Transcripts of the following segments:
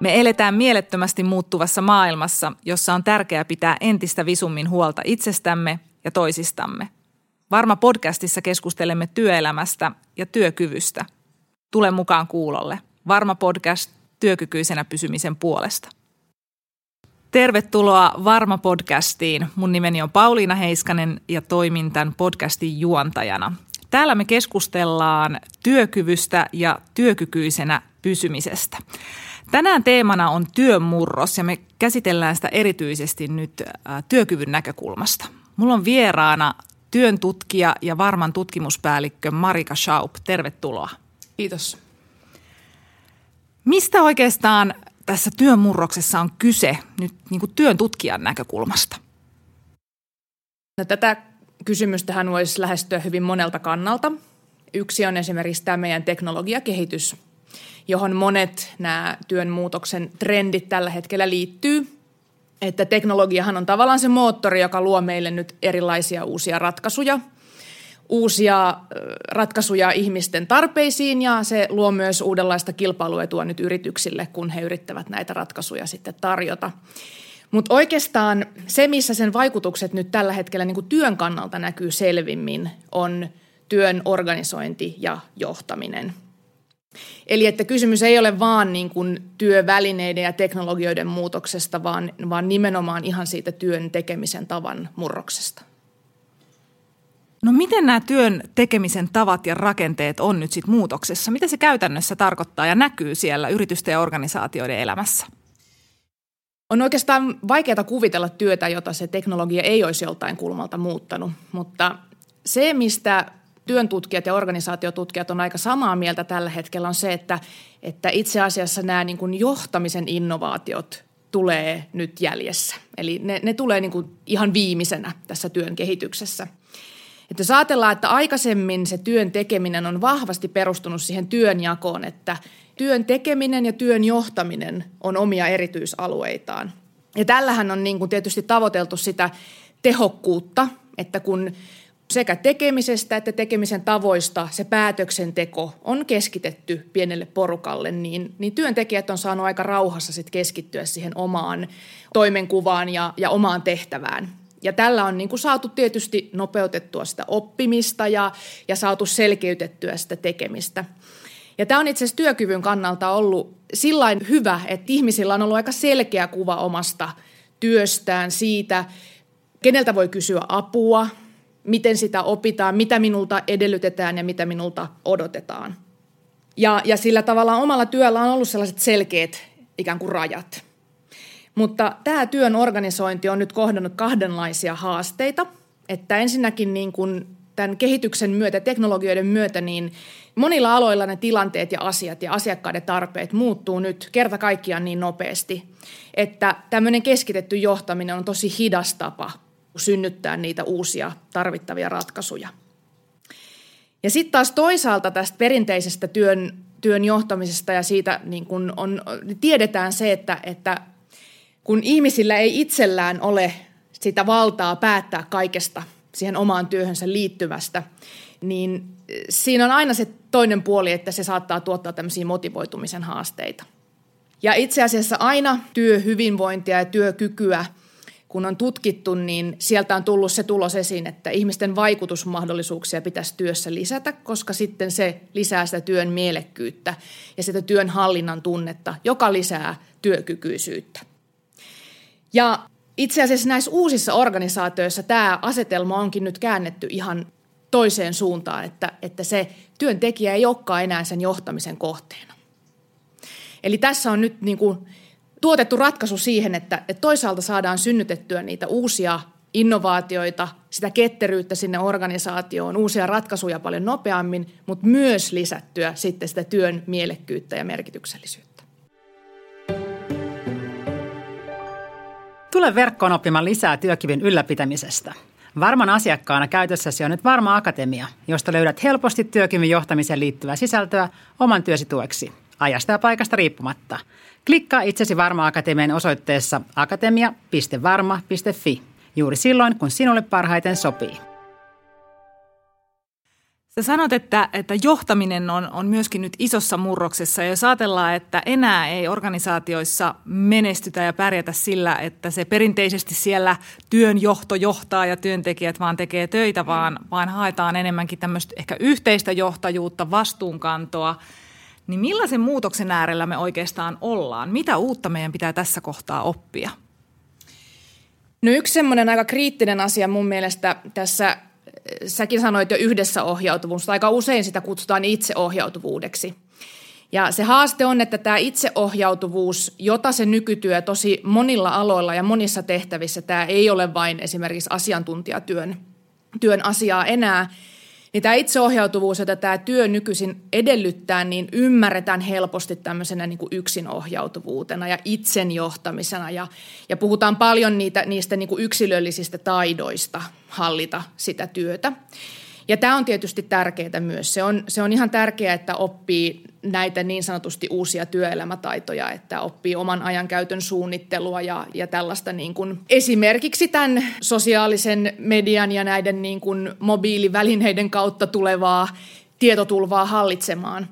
Me eletään mielettömästi muuttuvassa maailmassa, jossa on tärkeää pitää entistä visummin huolta itsestämme ja toisistamme. Varma podcastissa keskustelemme työelämästä ja työkyvystä. Tule mukaan kuulolle. Varma podcast työkykyisenä pysymisen puolesta. Tervetuloa Varma podcastiin. Mun nimeni on Pauliina Heiskanen ja toimin tämän podcastin juontajana. Täällä me keskustellaan työkyvystä ja työkykyisenä pysymisestä. Tänään teemana on työmurros ja me käsitellään sitä erityisesti nyt työkyvyn näkökulmasta. Mulla on vieraana työn tutkija ja varman tutkimuspäällikkö Marika Schaub. Tervetuloa. Kiitos. Mistä oikeastaan tässä työmurroksessa on kyse nyt niin kuin työn tutkijan näkökulmasta? No, tätä kysymystähän voisi lähestyä hyvin monelta kannalta. Yksi on esimerkiksi tämä meidän teknologiakehitys, johon monet nämä työn muutoksen trendit tällä hetkellä liittyy. Että teknologiahan on tavallaan se moottori, joka luo meille nyt erilaisia uusia ratkaisuja, uusia ratkaisuja ihmisten tarpeisiin ja se luo myös uudenlaista kilpailuetua nyt yrityksille, kun he yrittävät näitä ratkaisuja sitten tarjota. Mutta oikeastaan se, missä sen vaikutukset nyt tällä hetkellä niin työn kannalta näkyy selvimmin, on työn organisointi ja johtaminen. Eli että kysymys ei ole vaan niin kuin työvälineiden ja teknologioiden muutoksesta, vaan, vaan nimenomaan ihan siitä työn tekemisen tavan murroksesta. No miten nämä työn tekemisen tavat ja rakenteet on nyt sitten muutoksessa? Mitä se käytännössä tarkoittaa ja näkyy siellä yritysten ja organisaatioiden elämässä? On oikeastaan vaikeaa kuvitella työtä, jota se teknologia ei olisi joltain kulmalta muuttanut, mutta se, mistä työntutkijat ja organisaatiotutkijat on aika samaa mieltä tällä hetkellä, on se, että, että itse asiassa nämä niin kuin johtamisen innovaatiot tulee nyt jäljessä. Eli ne, ne tulee niin kuin ihan viimeisenä tässä työn kehityksessä. Että jos ajatellaan, että aikaisemmin se työn tekeminen on vahvasti perustunut siihen työnjakoon, että työn tekeminen ja työn johtaminen on omia erityisalueitaan. Ja tällähän on niin kuin tietysti tavoiteltu sitä tehokkuutta, että kun sekä tekemisestä että tekemisen tavoista se päätöksenteko on keskitetty pienelle porukalle, niin, niin työntekijät on saanut aika rauhassa sit keskittyä siihen omaan toimenkuvaan ja, ja omaan tehtävään. Ja tällä on niin kuin saatu tietysti nopeutettua sitä oppimista ja, ja saatu selkeytettyä sitä tekemistä. Ja tämä on itse asiassa työkyvyn kannalta ollut sillä hyvä, että ihmisillä on ollut aika selkeä kuva omasta työstään siitä, keneltä voi kysyä apua, miten sitä opitaan, mitä minulta edellytetään ja mitä minulta odotetaan. Ja, ja sillä tavalla omalla työllä on ollut sellaiset selkeät ikään kuin rajat. Mutta tämä työn organisointi on nyt kohdannut kahdenlaisia haasteita. Että ensinnäkin niin kuin tämän kehityksen myötä, teknologioiden myötä, niin monilla aloilla ne tilanteet ja asiat ja asiakkaiden tarpeet muuttuu nyt kerta kaikkiaan niin nopeasti, että tämmöinen keskitetty johtaminen on tosi hidas tapa synnyttää niitä uusia tarvittavia ratkaisuja. Ja sitten taas toisaalta tästä perinteisestä työn, työn johtamisesta ja siitä niin kun on, tiedetään se, että, että kun ihmisillä ei itsellään ole sitä valtaa päättää kaikesta siihen omaan työhönsä liittyvästä, niin siinä on aina se toinen puoli, että se saattaa tuottaa tämmöisiä motivoitumisen haasteita. Ja itse asiassa aina työhyvinvointia ja työkykyä – kun on tutkittu, niin sieltä on tullut se tulos esiin, että ihmisten vaikutusmahdollisuuksia pitäisi työssä lisätä, koska sitten se lisää sitä työn mielekkyyttä ja sitä työn hallinnan tunnetta, joka lisää työkykyisyyttä. Ja itse asiassa näissä uusissa organisaatioissa tämä asetelma onkin nyt käännetty ihan toiseen suuntaan, että, että se työntekijä ei olekaan enää sen johtamisen kohteena. Eli tässä on nyt niin kuin tuotettu ratkaisu siihen, että, että toisaalta saadaan synnytettyä niitä uusia innovaatioita, sitä ketteryyttä sinne organisaatioon, uusia ratkaisuja paljon nopeammin, mutta myös lisättyä sitten sitä työn mielekkyyttä ja merkityksellisyyttä. Tule verkkoon oppimaan lisää työkyvyn ylläpitämisestä. Varman asiakkaana käytössäsi on nyt Varma Akatemia, josta löydät helposti työkyvyn johtamiseen liittyvää sisältöä oman työsi tueksi, ajasta ja paikasta riippumatta – Klikkaa itsesi Varma Akatemian osoitteessa akatemia.varma.fi juuri silloin, kun sinulle parhaiten sopii. Sä sanot, että, että johtaminen on, on myöskin nyt isossa murroksessa. Ja jos ajatellaan, että enää ei organisaatioissa menestytä ja pärjätä sillä, että se perinteisesti siellä työn johto johtaa ja työntekijät vaan tekee töitä, vaan, vaan haetaan enemmänkin tämmöistä ehkä yhteistä johtajuutta, vastuunkantoa, niin millaisen muutoksen äärellä me oikeastaan ollaan? Mitä uutta meidän pitää tässä kohtaa oppia? No yksi semmoinen aika kriittinen asia mun mielestä tässä säkin sanoit jo yhdessä ohjautuvuus, aika usein sitä kutsutaan itseohjautuvuudeksi. Ja se haaste on, että tämä itseohjautuvuus, jota se nykytyö tosi monilla aloilla ja monissa tehtävissä, tämä ei ole vain esimerkiksi asiantuntijatyön työn asiaa enää, niin tämä itseohjautuvuus, jota tämä työ nykyisin edellyttää, niin ymmärretään helposti tämmöisenä niin kuin yksinohjautuvuutena ja itsenjohtamisena. Ja, ja puhutaan paljon niitä, niistä niin kuin yksilöllisistä taidoista hallita sitä työtä. Ja tämä on tietysti tärkeää myös. Se on, se on ihan tärkeää, että oppii näitä niin sanotusti uusia työelämätaitoja, että oppii oman ajankäytön suunnittelua ja, ja tällaista niin kuin esimerkiksi tämän sosiaalisen median ja näiden niin kuin mobiilivälineiden kautta tulevaa tietotulvaa hallitsemaan.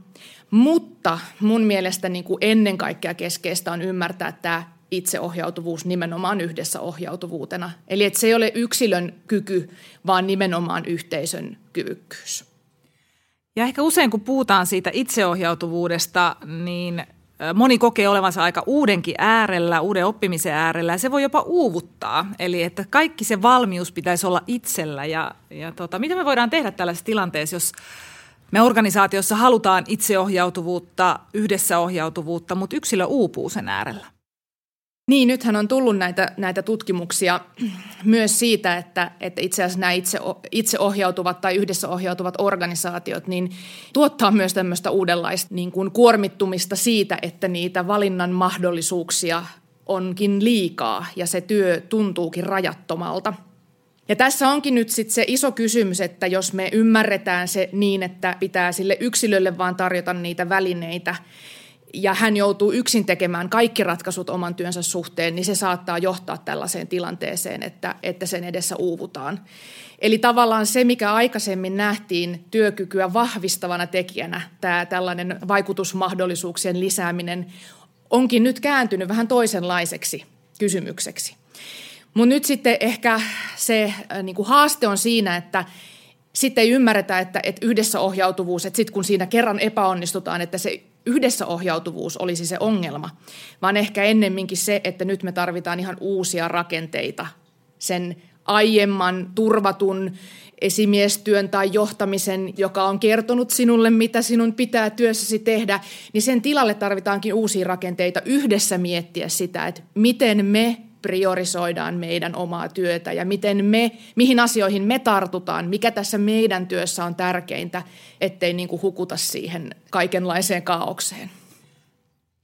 Mutta mun mielestä niin kuin ennen kaikkea keskeistä on ymmärtää tämä itseohjautuvuus nimenomaan yhdessä ohjautuvuutena. Eli että se ei ole yksilön kyky, vaan nimenomaan yhteisön kyvykkyys. Ja ehkä usein kun puhutaan siitä itseohjautuvuudesta, niin moni kokee olevansa aika uudenkin äärellä, uuden oppimisen äärellä ja se voi jopa uuvuttaa. Eli että kaikki se valmius pitäisi olla itsellä ja, ja tota, mitä me voidaan tehdä tällaisessa tilanteessa, jos me organisaatiossa halutaan itseohjautuvuutta, yhdessä ohjautuvuutta, mutta yksilö uupuu sen äärellä? Niin, nythän on tullut näitä, näitä tutkimuksia myös siitä, että, että itse asiassa nämä itse, itseohjautuvat tai yhdessä ohjautuvat organisaatiot niin tuottaa myös tämmöistä uudenlaista niin kuin kuormittumista siitä, että niitä valinnan mahdollisuuksia onkin liikaa ja se työ tuntuukin rajattomalta. Ja tässä onkin nyt sitten se iso kysymys, että jos me ymmärretään se niin, että pitää sille yksilölle vaan tarjota niitä välineitä, ja hän joutuu yksin tekemään kaikki ratkaisut oman työnsä suhteen, niin se saattaa johtaa tällaiseen tilanteeseen, että, että sen edessä uuvutaan. Eli tavallaan se, mikä aikaisemmin nähtiin työkykyä vahvistavana tekijänä, tämä tällainen vaikutusmahdollisuuksien lisääminen, onkin nyt kääntynyt vähän toisenlaiseksi kysymykseksi. Mutta nyt sitten ehkä se äh, niin kuin haaste on siinä, että sitten ei ymmärretä, että, että yhdessä ohjautuvuus, että sitten kun siinä kerran epäonnistutaan, että se yhdessä ohjautuvuus olisi se ongelma, vaan ehkä ennemminkin se, että nyt me tarvitaan ihan uusia rakenteita. Sen aiemman turvatun esimiestyön tai johtamisen, joka on kertonut sinulle, mitä sinun pitää työssäsi tehdä, niin sen tilalle tarvitaankin uusia rakenteita yhdessä miettiä sitä, että miten me priorisoidaan meidän omaa työtä ja miten me, mihin asioihin me tartutaan, mikä tässä meidän työssä on tärkeintä, ettei niin kuin hukuta siihen kaikenlaiseen kaaukseen.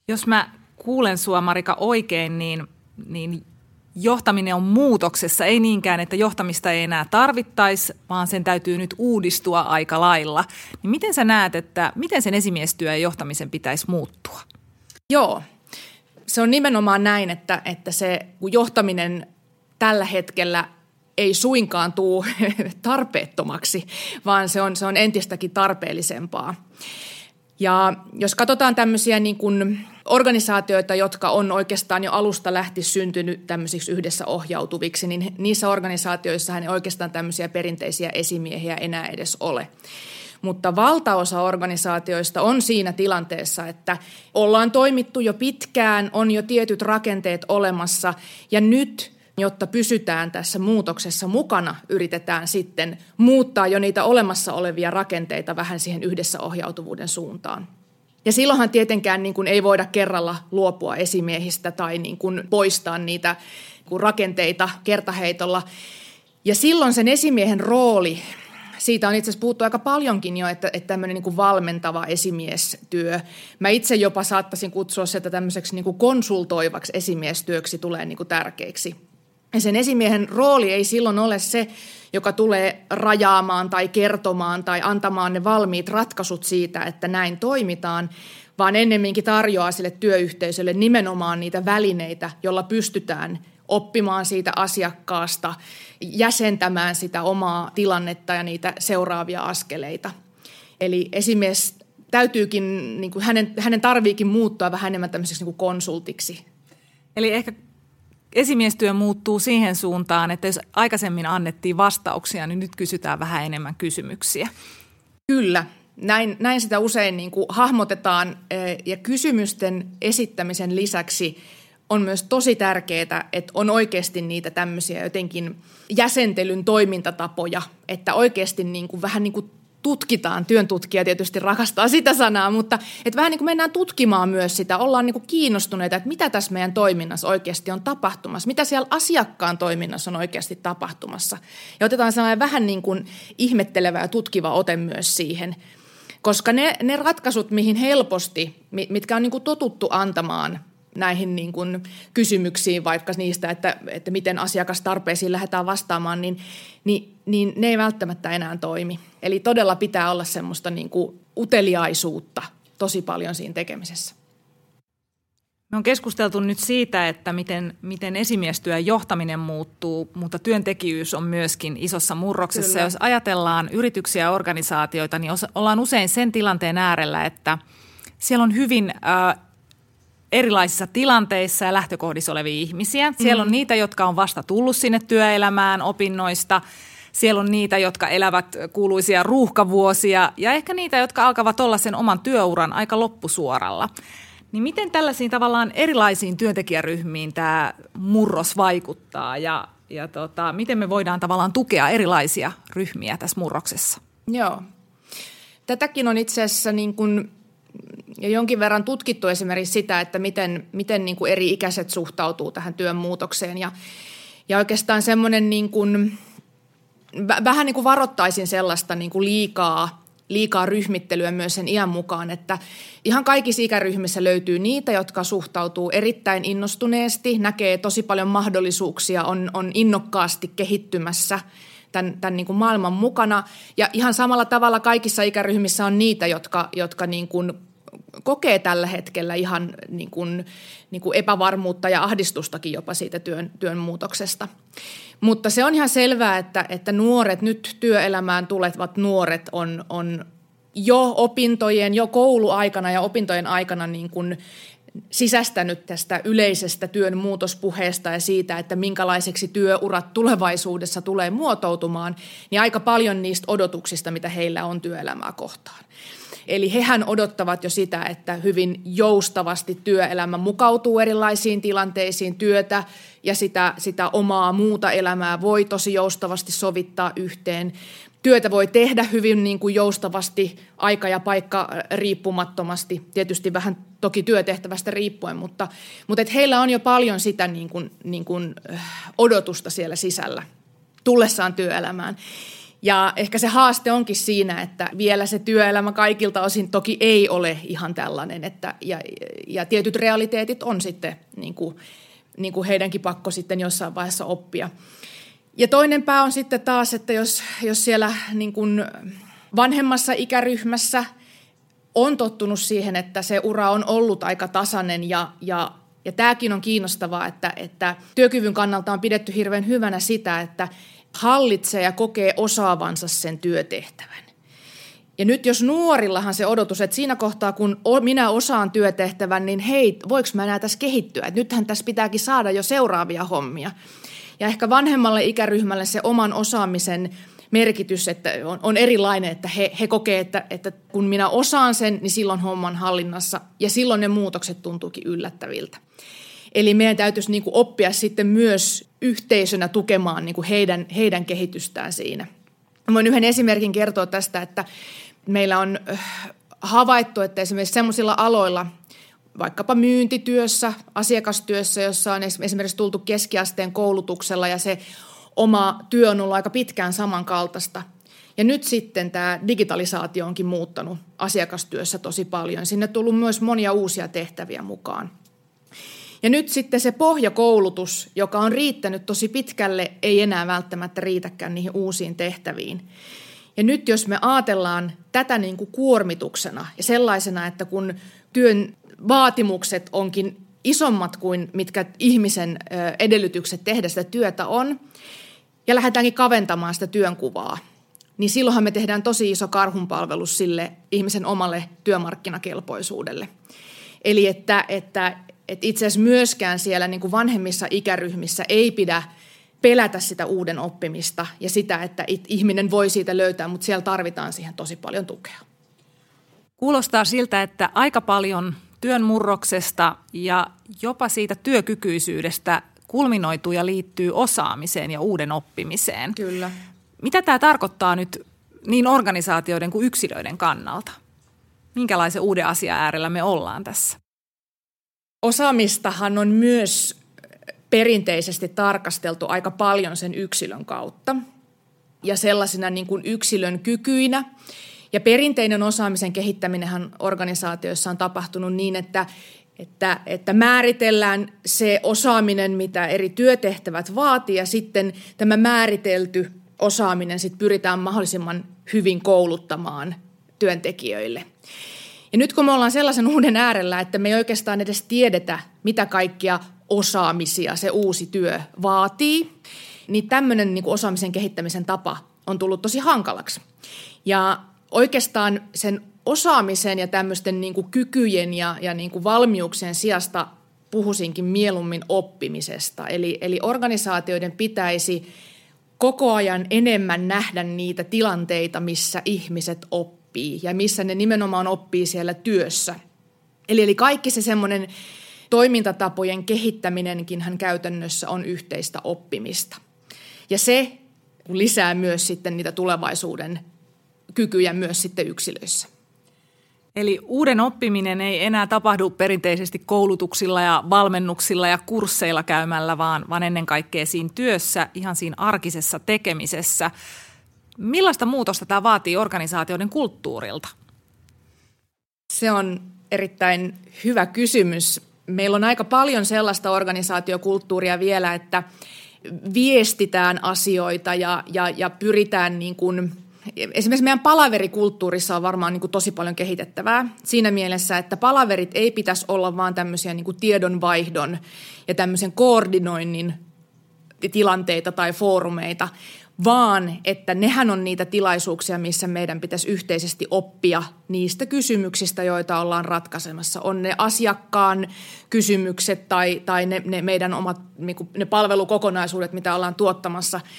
Jos mä kuulen sua Marika oikein, niin, niin johtaminen on muutoksessa, ei niinkään, että johtamista ei enää tarvittaisi, vaan sen täytyy nyt uudistua aika lailla. Niin miten sä näet, että miten sen esimiestyö ja johtamisen pitäisi muuttua? Joo, se on nimenomaan näin, että, että se johtaminen tällä hetkellä ei suinkaan tuu tarpeettomaksi, vaan se on, se on entistäkin tarpeellisempaa. Ja jos katsotaan tämmöisiä niin kuin organisaatioita, jotka on oikeastaan jo alusta lähti syntynyt tämmöisiksi yhdessä ohjautuviksi, niin niissä organisaatioissa ei oikeastaan tämmöisiä perinteisiä esimiehiä enää edes ole mutta valtaosa organisaatioista on siinä tilanteessa, että ollaan toimittu jo pitkään, on jo tietyt rakenteet olemassa ja nyt jotta pysytään tässä muutoksessa mukana, yritetään sitten muuttaa jo niitä olemassa olevia rakenteita vähän siihen yhdessä ohjautuvuuden suuntaan. Ja silloinhan tietenkään niin kuin ei voida kerralla luopua esimiehistä tai niin kuin poistaa niitä niin rakenteita kertaheitolla. Ja silloin sen esimiehen rooli siitä on itse asiassa puhuttu aika paljonkin jo, että, että tämmöinen niin valmentava esimiestyö. Mä itse jopa saattaisin kutsua sitä tämmöiseksi niin kuin konsultoivaksi esimiestyöksi tulee niin kuin tärkeiksi. Ja sen esimiehen rooli ei silloin ole se, joka tulee rajaamaan tai kertomaan tai antamaan ne valmiit ratkaisut siitä, että näin toimitaan, vaan ennemminkin tarjoaa sille työyhteisölle nimenomaan niitä välineitä, jolla pystytään oppimaan siitä asiakkaasta, jäsentämään sitä omaa tilannetta ja niitä seuraavia askeleita. Eli esimies täytyykin, niin kuin hänen, hänen tarviikin muuttua vähän enemmän tämmöiseksi niin kuin konsultiksi. Eli ehkä esimiestyö muuttuu siihen suuntaan, että jos aikaisemmin annettiin vastauksia, niin nyt kysytään vähän enemmän kysymyksiä. Kyllä, näin, näin sitä usein niin kuin hahmotetaan eh, ja kysymysten esittämisen lisäksi on myös tosi tärkeää, että on oikeasti niitä tämmöisiä jotenkin jäsentelyn toimintatapoja, että oikeasti niin kuin, vähän niin kuin tutkitaan, työntutkija tietysti rakastaa sitä sanaa, mutta että vähän niin kuin mennään tutkimaan myös sitä, ollaan niin kuin kiinnostuneita, että mitä tässä meidän toiminnassa oikeasti on tapahtumassa, mitä siellä asiakkaan toiminnassa on oikeasti tapahtumassa. Ja otetaan sellainen vähän niin kuin ihmettelevä ja tutkiva ote myös siihen, koska ne, ne ratkaisut, mihin helposti, mitkä on niin kuin totuttu antamaan näihin niin kuin kysymyksiin vaikka niistä, että, että miten asiakastarpeisiin lähdetään vastaamaan, niin, niin, niin ne ei välttämättä enää toimi. Eli todella pitää olla semmoista niin kuin uteliaisuutta tosi paljon siinä tekemisessä. Me on keskusteltu nyt siitä, että miten, miten esimiestyön johtaminen muuttuu, mutta työntekijyys on myöskin isossa murroksessa. Kyllä. Jos ajatellaan yrityksiä ja organisaatioita, niin ollaan usein sen tilanteen äärellä, että siellä on hyvin äh, erilaisissa tilanteissa ja lähtökohdissa olevia ihmisiä. Siellä on mm. niitä, jotka on vasta tullut sinne työelämään opinnoista. Siellä on niitä, jotka elävät kuuluisia ruuhkavuosia ja ehkä niitä, jotka alkavat olla sen oman työuran aika loppusuoralla. Niin miten tällaisiin tavallaan erilaisiin työntekijäryhmiin tämä murros vaikuttaa ja, ja tota, miten me voidaan tavallaan tukea erilaisia ryhmiä tässä murroksessa? Joo. Tätäkin on itse asiassa niin kuin ja jonkin verran tutkittu esimerkiksi sitä, että miten, miten niin kuin eri ikäiset suhtautuu tähän työn muutokseen. Ja, ja oikeastaan semmoinen niin kuin, vähän niin kuin varoittaisin sellaista niin kuin liikaa, liikaa ryhmittelyä myös sen iän mukaan, että ihan kaikissa ikäryhmissä löytyy niitä, jotka suhtautuu erittäin innostuneesti, näkee tosi paljon mahdollisuuksia, on, on innokkaasti kehittymässä tämän, tämän niin kuin maailman mukana. Ja ihan samalla tavalla kaikissa ikäryhmissä on niitä, jotka, jotka niin kuin kokee tällä hetkellä ihan niin kuin, niin kuin epävarmuutta ja ahdistustakin jopa siitä työn, työn muutoksesta. Mutta se on ihan selvää, että, että nuoret, nyt työelämään tulevat nuoret on, on jo opintojen, jo kouluaikana ja opintojen aikana niin kuin sisästänyt tästä yleisestä työn muutospuheesta ja siitä, että minkälaiseksi työurat tulevaisuudessa tulee muotoutumaan, niin aika paljon niistä odotuksista, mitä heillä on työelämää kohtaan. Eli hehän odottavat jo sitä, että hyvin joustavasti työelämä mukautuu erilaisiin tilanteisiin, työtä ja sitä, sitä omaa muuta elämää voi tosi joustavasti sovittaa yhteen. Työtä voi tehdä hyvin niin kuin joustavasti, aika ja paikka riippumattomasti, tietysti vähän toki työtehtävästä riippuen, mutta, mutta et heillä on jo paljon sitä niin kuin, niin kuin, odotusta siellä sisällä tullessaan työelämään. Ja ehkä se haaste onkin siinä, että vielä se työelämä kaikilta osin toki ei ole ihan tällainen, että, ja, ja tietyt realiteetit on sitten niin kuin, niin kuin heidänkin pakko sitten jossain vaiheessa oppia. Ja toinen pää on sitten taas, että jos, jos siellä niin kuin vanhemmassa ikäryhmässä on tottunut siihen, että se ura on ollut aika tasainen ja, ja ja tämäkin on kiinnostavaa, että, että työkyvyn kannalta on pidetty hirveän hyvänä sitä, että hallitsee ja kokee osaavansa sen työtehtävän. Ja nyt jos nuorillahan se odotus, että siinä kohtaa kun minä osaan työtehtävän, niin hei, voiko mä enää tässä kehittyä? Että nythän tässä pitääkin saada jo seuraavia hommia. Ja ehkä vanhemmalle ikäryhmälle se oman osaamisen merkitys että on, on erilainen, että he, he kokee, että, että kun minä osaan sen, niin silloin homman hallinnassa ja silloin ne muutokset tuntuukin yllättäviltä. Eli meidän täytyisi niin kuin oppia sitten myös yhteisönä tukemaan niin kuin heidän, heidän kehitystään siinä. Voin yhden esimerkin kertoa tästä, että meillä on äh, havaittu, että esimerkiksi sellaisilla aloilla, vaikkapa myyntityössä, asiakastyössä, jossa on esimerkiksi tultu keskiasteen koulutuksella ja se oma työ on ollut aika pitkään samankaltaista. Ja nyt sitten tämä digitalisaatio onkin muuttanut asiakastyössä tosi paljon. Sinne tullut myös monia uusia tehtäviä mukaan. Ja nyt sitten se pohjakoulutus, joka on riittänyt tosi pitkälle, ei enää välttämättä riitäkään niihin uusiin tehtäviin. Ja nyt jos me ajatellaan tätä niin kuin kuormituksena ja sellaisena, että kun työn vaatimukset onkin isommat kuin mitkä ihmisen edellytykset tehdä sitä työtä on, ja lähdetäänkin kaventamaan sitä työnkuvaa, niin silloinhan me tehdään tosi iso karhunpalvelus sille ihmisen omalle työmarkkinakelpoisuudelle. Eli että, että, että itse asiassa myöskään siellä niin kuin vanhemmissa ikäryhmissä ei pidä pelätä sitä uuden oppimista ja sitä, että ihminen voi siitä löytää, mutta siellä tarvitaan siihen tosi paljon tukea. Kuulostaa siltä, että aika paljon työn murroksesta ja jopa siitä työkykyisyydestä kulminoituu ja liittyy osaamiseen ja uuden oppimiseen. Kyllä. Mitä tämä tarkoittaa nyt niin organisaatioiden kuin yksilöiden kannalta? Minkälaisen uuden asian äärellä me ollaan tässä? Osaamistahan on myös perinteisesti tarkasteltu aika paljon sen yksilön kautta ja sellaisina niin kuin yksilön kykyinä. Ja perinteinen osaamisen kehittäminen organisaatioissa on tapahtunut niin, että että, että määritellään se osaaminen, mitä eri työtehtävät vaatii ja sitten tämä määritelty osaaminen sit pyritään mahdollisimman hyvin kouluttamaan työntekijöille. Ja nyt kun me ollaan sellaisen uuden äärellä, että me ei oikeastaan edes tiedetä, mitä kaikkia osaamisia se uusi työ vaatii, niin tämmöinen niin osaamisen kehittämisen tapa on tullut tosi hankalaksi. Ja oikeastaan sen osaamisen ja tämmöisten niin kuin kykyjen ja, ja niin kuin valmiuksien sijasta puhuisinkin mieluummin oppimisesta. Eli, eli organisaatioiden pitäisi koko ajan enemmän nähdä niitä tilanteita, missä ihmiset oppii ja missä ne nimenomaan oppii siellä työssä. Eli, eli kaikki se semmoinen toimintatapojen kehittäminenkin hän käytännössä on yhteistä oppimista. Ja se lisää myös sitten niitä tulevaisuuden kykyjä myös sitten yksilöissä. Eli uuden oppiminen ei enää tapahdu perinteisesti koulutuksilla ja valmennuksilla ja kursseilla käymällä, vaan, vaan ennen kaikkea siinä työssä, ihan siinä arkisessa tekemisessä. Millaista muutosta tämä vaatii organisaatioiden kulttuurilta? Se on erittäin hyvä kysymys. Meillä on aika paljon sellaista organisaatiokulttuuria vielä, että viestitään asioita ja, ja, ja pyritään niin kuin – esimerkiksi meidän palaverikulttuurissa on varmaan niin kuin tosi paljon kehitettävää siinä mielessä, että palaverit ei pitäisi olla vaan tämmöisiä niin kuin tiedonvaihdon ja tämmöisen koordinoinnin tilanteita tai foorumeita, vaan että nehän on niitä tilaisuuksia, missä meidän pitäisi yhteisesti oppia niistä kysymyksistä, joita ollaan ratkaisemassa. On ne asiakkaan kysymykset tai, tai ne, ne meidän omat niin ne palvelukokonaisuudet, mitä ollaan tuottamassa –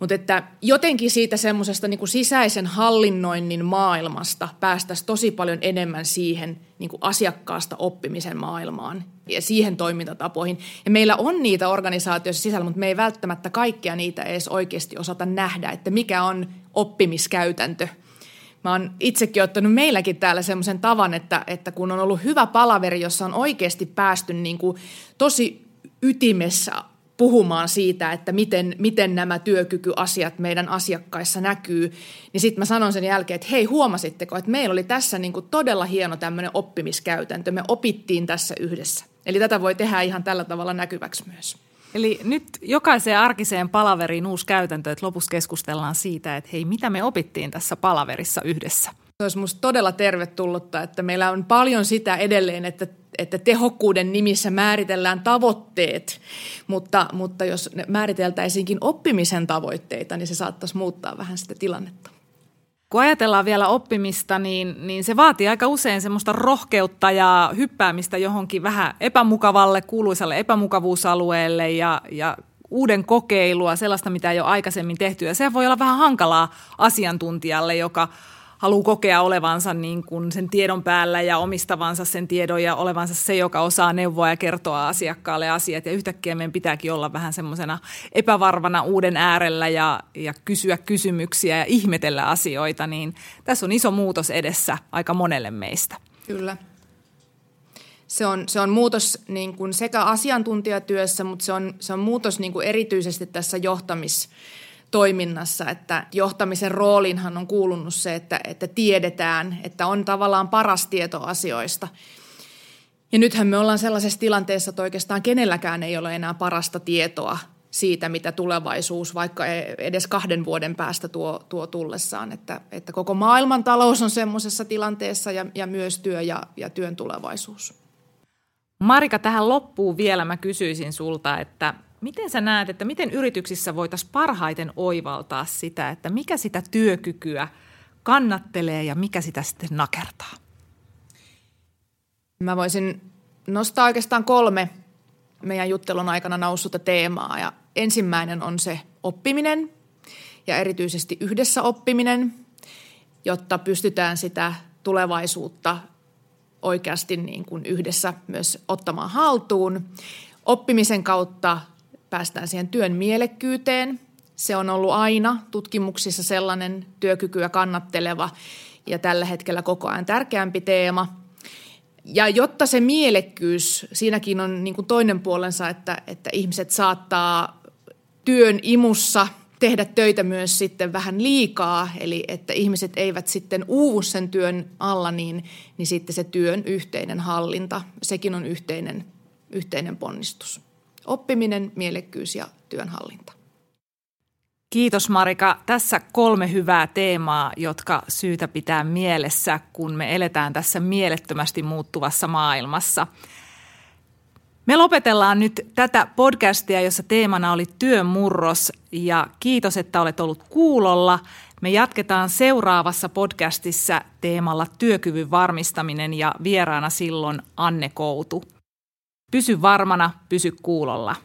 mutta että jotenkin siitä semmoisesta niin sisäisen hallinnoinnin maailmasta päästäisiin tosi paljon enemmän siihen niin kuin asiakkaasta oppimisen maailmaan ja siihen toimintatapoihin. Ja meillä on niitä organisaatioissa sisällä, mutta me ei välttämättä kaikkia niitä edes oikeasti osata nähdä, että mikä on oppimiskäytäntö. Mä oon itsekin ottanut meilläkin täällä semmoisen tavan, että, että kun on ollut hyvä palaveri, jossa on oikeasti päästy niin kuin tosi ytimessä puhumaan siitä, että miten, miten nämä työkykyasiat meidän asiakkaissa näkyy, niin sitten mä sanon sen jälkeen, että hei huomasitteko, että meillä oli tässä niin kuin todella hieno tämmöinen oppimiskäytäntö, me opittiin tässä yhdessä. Eli tätä voi tehdä ihan tällä tavalla näkyväksi myös. Eli nyt jokaiseen arkiseen palaveriin uusi käytäntö, että lopussa keskustellaan siitä, että hei, mitä me opittiin tässä palaverissa yhdessä. Se olisi minusta todella tervetullutta, että meillä on paljon sitä edelleen, että, että tehokkuuden nimissä määritellään tavoitteet, mutta, mutta jos määriteltäisiinkin oppimisen tavoitteita, niin se saattaisi muuttaa vähän sitä tilannetta. Kun ajatellaan vielä oppimista, niin, niin se vaatii aika usein semmoista rohkeutta ja hyppäämistä johonkin vähän epämukavalle, kuuluisalle epämukavuusalueelle ja, ja uuden kokeilua, sellaista, mitä ei ole aikaisemmin tehty. Ja se voi olla vähän hankalaa asiantuntijalle, joka haluaa kokea olevansa niin kuin sen tiedon päällä ja omistavansa sen tiedon ja olevansa se, joka osaa neuvoa ja kertoa asiakkaalle asiat. Ja yhtäkkiä meidän pitääkin olla vähän semmoisena epävarvana uuden äärellä ja, ja kysyä kysymyksiä ja ihmetellä asioita. Niin tässä on iso muutos edessä aika monelle meistä. Kyllä. Se on, se on muutos niin kuin sekä asiantuntijatyössä, mutta se on, se on muutos niin kuin erityisesti tässä johtamis- toiminnassa, että johtamisen roolinhan on kuulunut se, että, että tiedetään, että on tavallaan paras tieto asioista. Ja nythän me ollaan sellaisessa tilanteessa, että oikeastaan kenelläkään ei ole enää parasta tietoa siitä, mitä tulevaisuus vaikka edes kahden vuoden päästä tuo, tuo tullessaan. Että, että koko maailman talous on semmoisessa tilanteessa ja, ja myös työ ja, ja työn tulevaisuus. Marika, tähän loppuun vielä mä kysyisin sulta, että Miten sä näet, että miten yrityksissä voitaisiin parhaiten oivaltaa sitä, että mikä sitä työkykyä kannattelee ja mikä sitä sitten nakertaa? Mä voisin nostaa oikeastaan kolme meidän juttelun aikana noussutta teemaa. Ja ensimmäinen on se oppiminen ja erityisesti yhdessä oppiminen, jotta pystytään sitä tulevaisuutta oikeasti niin kuin yhdessä myös ottamaan haltuun. Oppimisen kautta päästään siihen työn mielekkyyteen. Se on ollut aina tutkimuksissa sellainen työkykyä kannatteleva ja tällä hetkellä koko ajan tärkeämpi teema – ja jotta se mielekkyys, siinäkin on niin kuin toinen puolensa, että, että ihmiset saattaa työn imussa tehdä töitä myös sitten vähän liikaa, eli että ihmiset eivät sitten uuvu sen työn alla, niin, niin sitten se työn yhteinen hallinta, sekin on yhteinen, yhteinen ponnistus. Oppiminen, mielekkyys ja työnhallinta. Kiitos Marika. Tässä kolme hyvää teemaa, jotka syytä pitää mielessä, kun me eletään tässä mielettömästi muuttuvassa maailmassa. Me lopetellaan nyt tätä podcastia, jossa teemana oli työmurros ja kiitos, että olet ollut kuulolla. Me jatketaan seuraavassa podcastissa teemalla työkyvyn varmistaminen ja vieraana silloin Anne Koutu. Pysy varmana, pysy kuulolla.